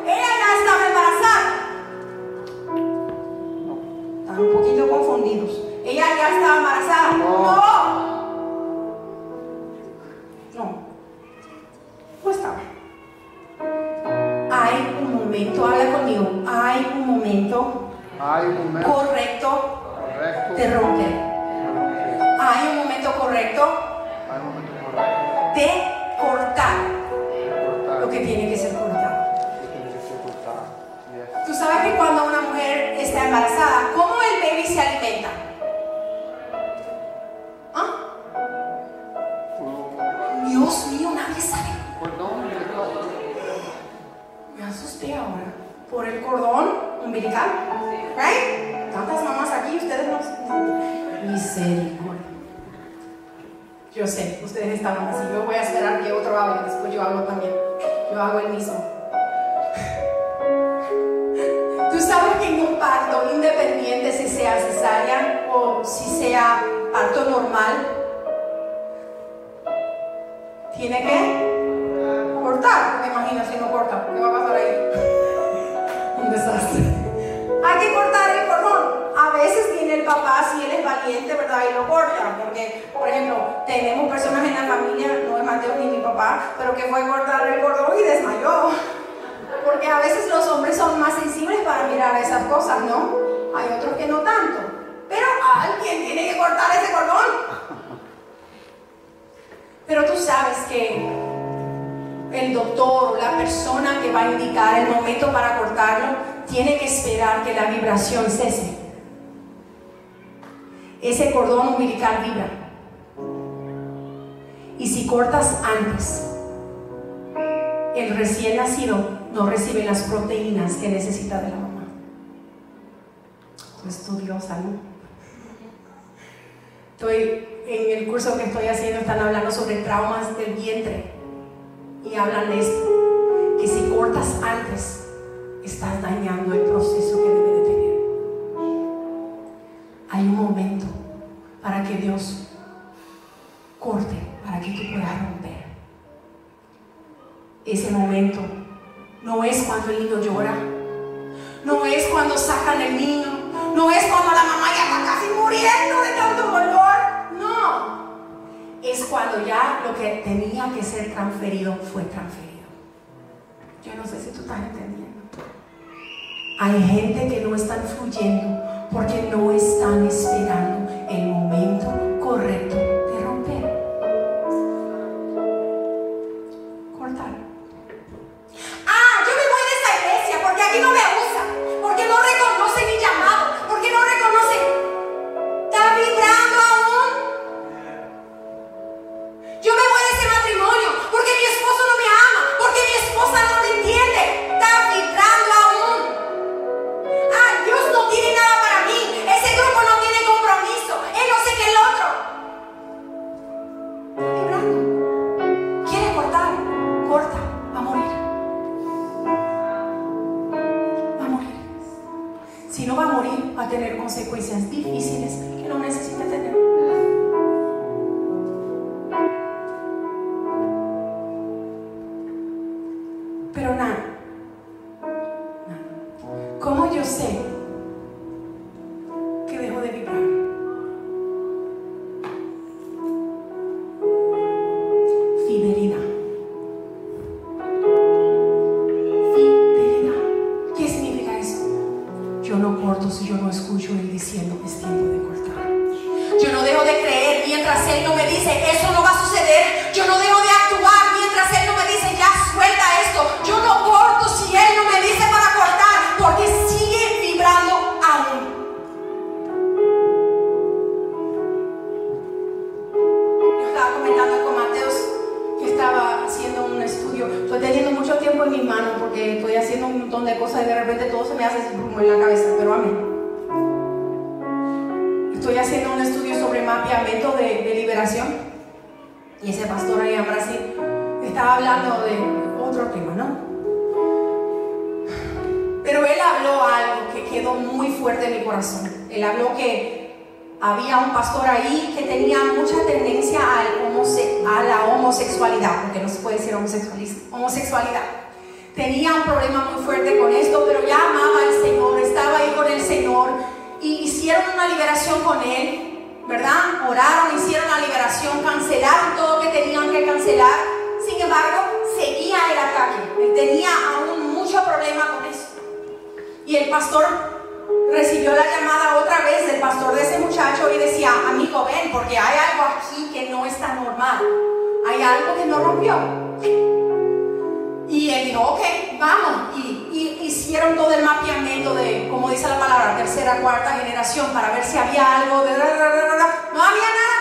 ¿Ella ya estaba embarazada? Están un poquito confundidos. Estoy en el curso que estoy haciendo, están hablando sobre traumas del vientre y hablan de esto, que si cortas antes, estás dañando el proceso que debe de tener. Hay un momento para que Dios corte, para que tú puedas romper. Ese momento no es cuando el niño llora, no es cuando sacan el niño, no es cuando la mamá ya está casi muriendo de tanto dolor. Es cuando ya lo que tenía que ser transferido fue transferido. Yo no sé si tú estás entendiendo. Hay gente que no están fluyendo porque no están esperando el momento correcto de cortar. Yo no dejo de creer mientras él no me dice eso no va a suceder. Yo no dejo de actuar mientras él no me dice ya suelta esto. Yo no corto si él no me dice para cortar porque sigue vibrando aún. Yo estaba comentando con Mateos que estaba haciendo un estudio. Estoy teniendo mucho tiempo en mis manos porque estoy haciendo un montón de cosas y de repente todo se me hace como en la cabeza, pero amén. Estoy haciendo un estudio sobre mapeamiento de, de liberación y ese pastor ahí en Brasil estaba hablando de otro tema, ¿no? Pero él habló algo que quedó muy fuerte en mi corazón. Él habló que había un pastor ahí que tenía mucha tendencia homose- a la homosexualidad, porque no se puede decir homosexualidad. Tenía un problema muy fuerte con esto, pero ya amaba al Señor, estaba ahí con el Señor y hicieron una liberación con él, ¿verdad? Oraron, hicieron la liberación, cancelaron todo lo que tenían que cancelar. Sin embargo, seguía el ataque. Él tenía aún mucho problema con eso. Y el pastor recibió la llamada otra vez del pastor de ese muchacho y decía, amigo, ven, porque hay algo aquí que no está normal. Hay algo que no rompió. Y él dijo, ok, vamos. Y, y hicieron todo el mapeamiento de, como dice la palabra, tercera, cuarta generación para ver si había algo. No había nada.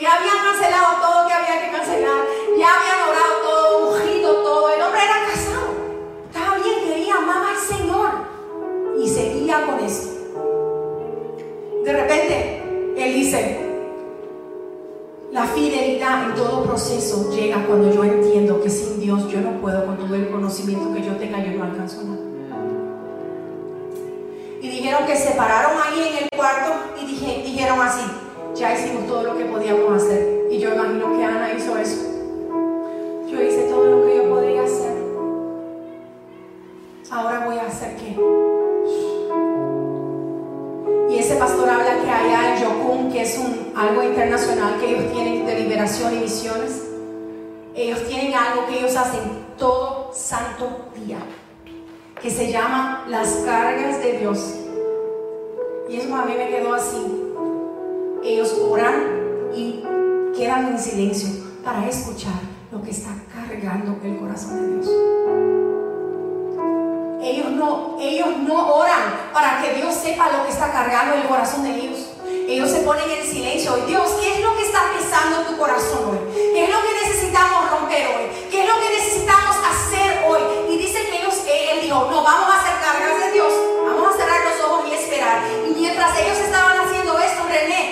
Ya habían cancelado todo lo que había que cancelar. Ya habían orado todo, ungido todo. El hombre era casado. Estaba bien, quería, amaba al Señor. Y seguía con eso. De repente, él dice, la fidelidad en todo proceso llega cuando yo entiendo que sin Dios yo no puedo, con todo el conocimiento que yo tenga, yo no alcanzo nada. Y dijeron que se pararon ahí en el cuarto y dije- dijeron así, ya hicimos todo lo que podíamos hacer. Y yo imagino que Ana hizo eso. Yo hice todo lo que yo podía hacer. Ahora voy a hacer qué? Y ese pastor habla que allá en Yokun, que es un, algo internacional que ellos tienen de liberación y misiones, ellos tienen algo que ellos hacen todo santo día, que se llama las cargas de Dios. Y eso a mí me quedó así. Ellos oran y quedan en silencio para escuchar lo que está cargando el corazón de Dios. Ellos no, ellos no oran para que Dios sepa lo que está cargando el corazón de ellos. Ellos se ponen en silencio. Dios, ¿qué es lo que está pesando tu corazón hoy? ¿Qué es lo que necesitamos romper hoy? ¿Qué es lo que necesitamos hacer hoy? Y dice que ellos, él dijo, no, vamos a hacer cargas de Dios. Vamos a cerrar los ojos y esperar. Y mientras ellos estaban haciendo esto, René,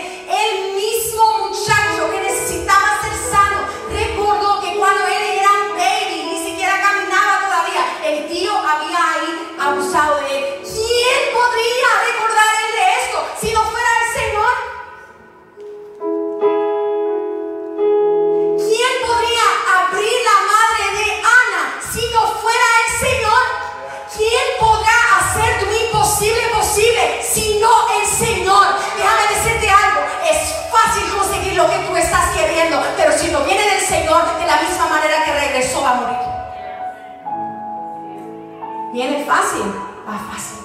posible si no el Señor? Déjame decirte algo, es fácil conseguir lo que tú estás queriendo, pero si no viene del Señor, de la misma manera que regresó va a morir. Viene fácil, va fácil.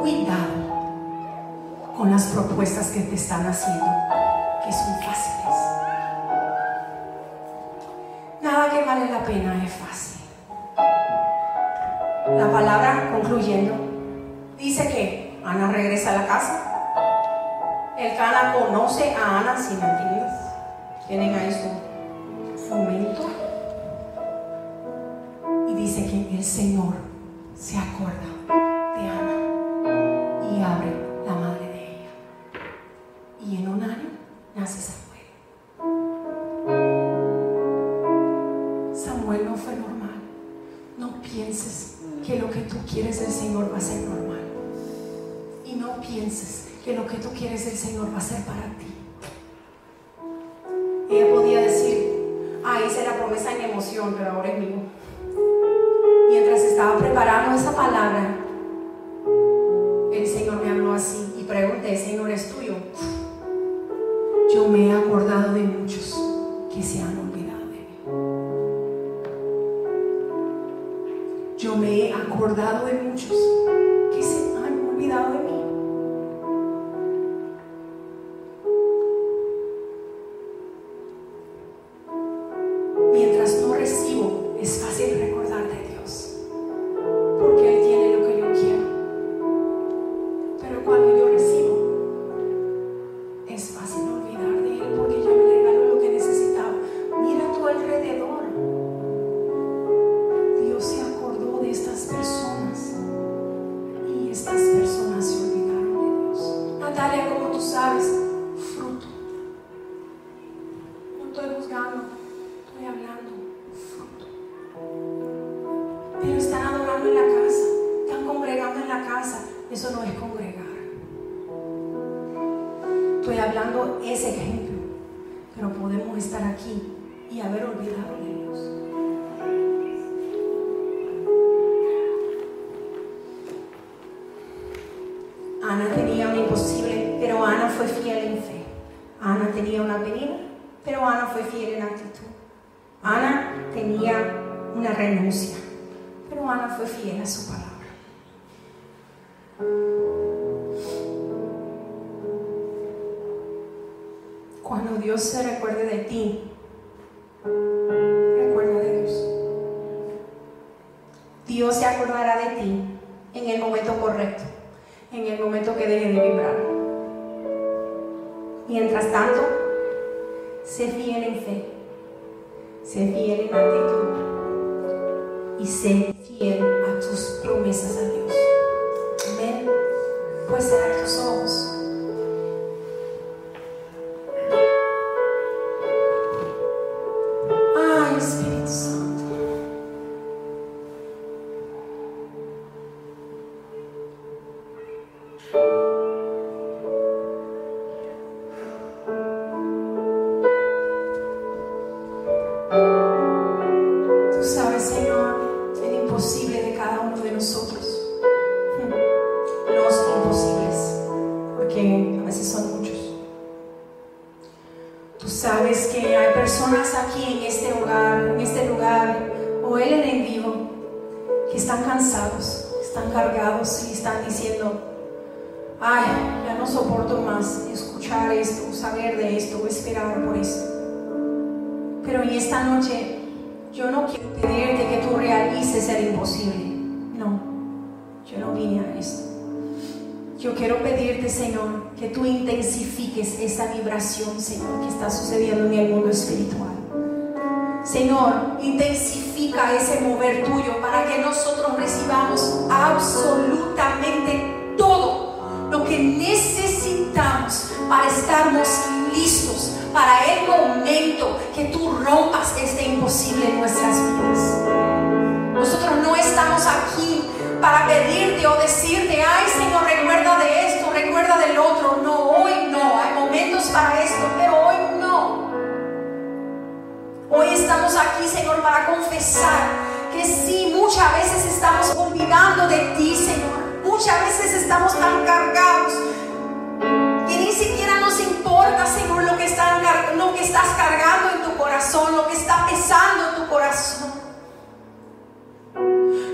Cuidado con las propuestas que te están haciendo, que son fáciles. Nada que vale la pena es fácil. La palabra, concluyendo, dice que Ana regresa a la casa. El Cana conoce a Ana, si me entiendes. Tienen ahí su momento. Y dice que el Señor se acuerda de Ana y abre la madre de ella. Y en un año nace. Pienses que lo que tú quieres el Señor va a hacer para ti. Ella podía decir, ah, hice la promesa en emoción, pero ahora es mío. Ana tenía un imposible, pero Ana fue fiel en fe. Ana tenía una penina, pero Ana fue fiel en actitud. Ana tenía una renuncia, pero Ana fue fiel a su palabra. Cuando Dios se recuerde de ti, recuerda de Dios. Dios se acordará de ti en el momento correcto, en el momento que deje de vibrar. Mientras tanto, sé fiel en fe, sé fiel en actitud y sé fiel a tus promesas a Dios. Amén. Puedes cerrar tus ojos. Que necesitamos para estarnos listos para el momento que tú rompas este imposible en nuestras vidas. Nosotros no estamos aquí para pedirte o decirte, ay Señor, recuerda de esto, recuerda del otro. No, hoy no, hay momentos para esto, pero hoy no. Hoy estamos aquí, Señor, para confesar que sí, muchas veces estamos olvidando de ti, Señor. Muchas veces estamos tan cargados que ni siquiera nos importa, Señor, lo que, estás cargando en tu corazón, lo que está pesando en tu corazón.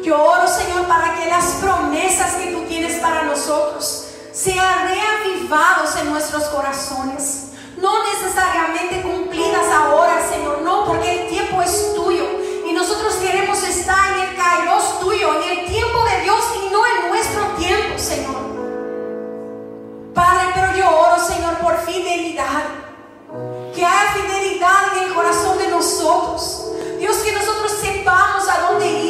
Yo oro, Señor, para que las promesas que tú tienes para nosotros sean reavivados en nuestros corazones. No necesariamente cumplidas ahora, Señor, no, porque el tiempo es tuyo y nosotros queremos estar en el kairos tuyo, en el tiempo Padre, pero yo oro, Señor, por fidelidad. Que haya fidelidad en el corazón de nosotros. Dios, que nosotros sepamos a dónde ir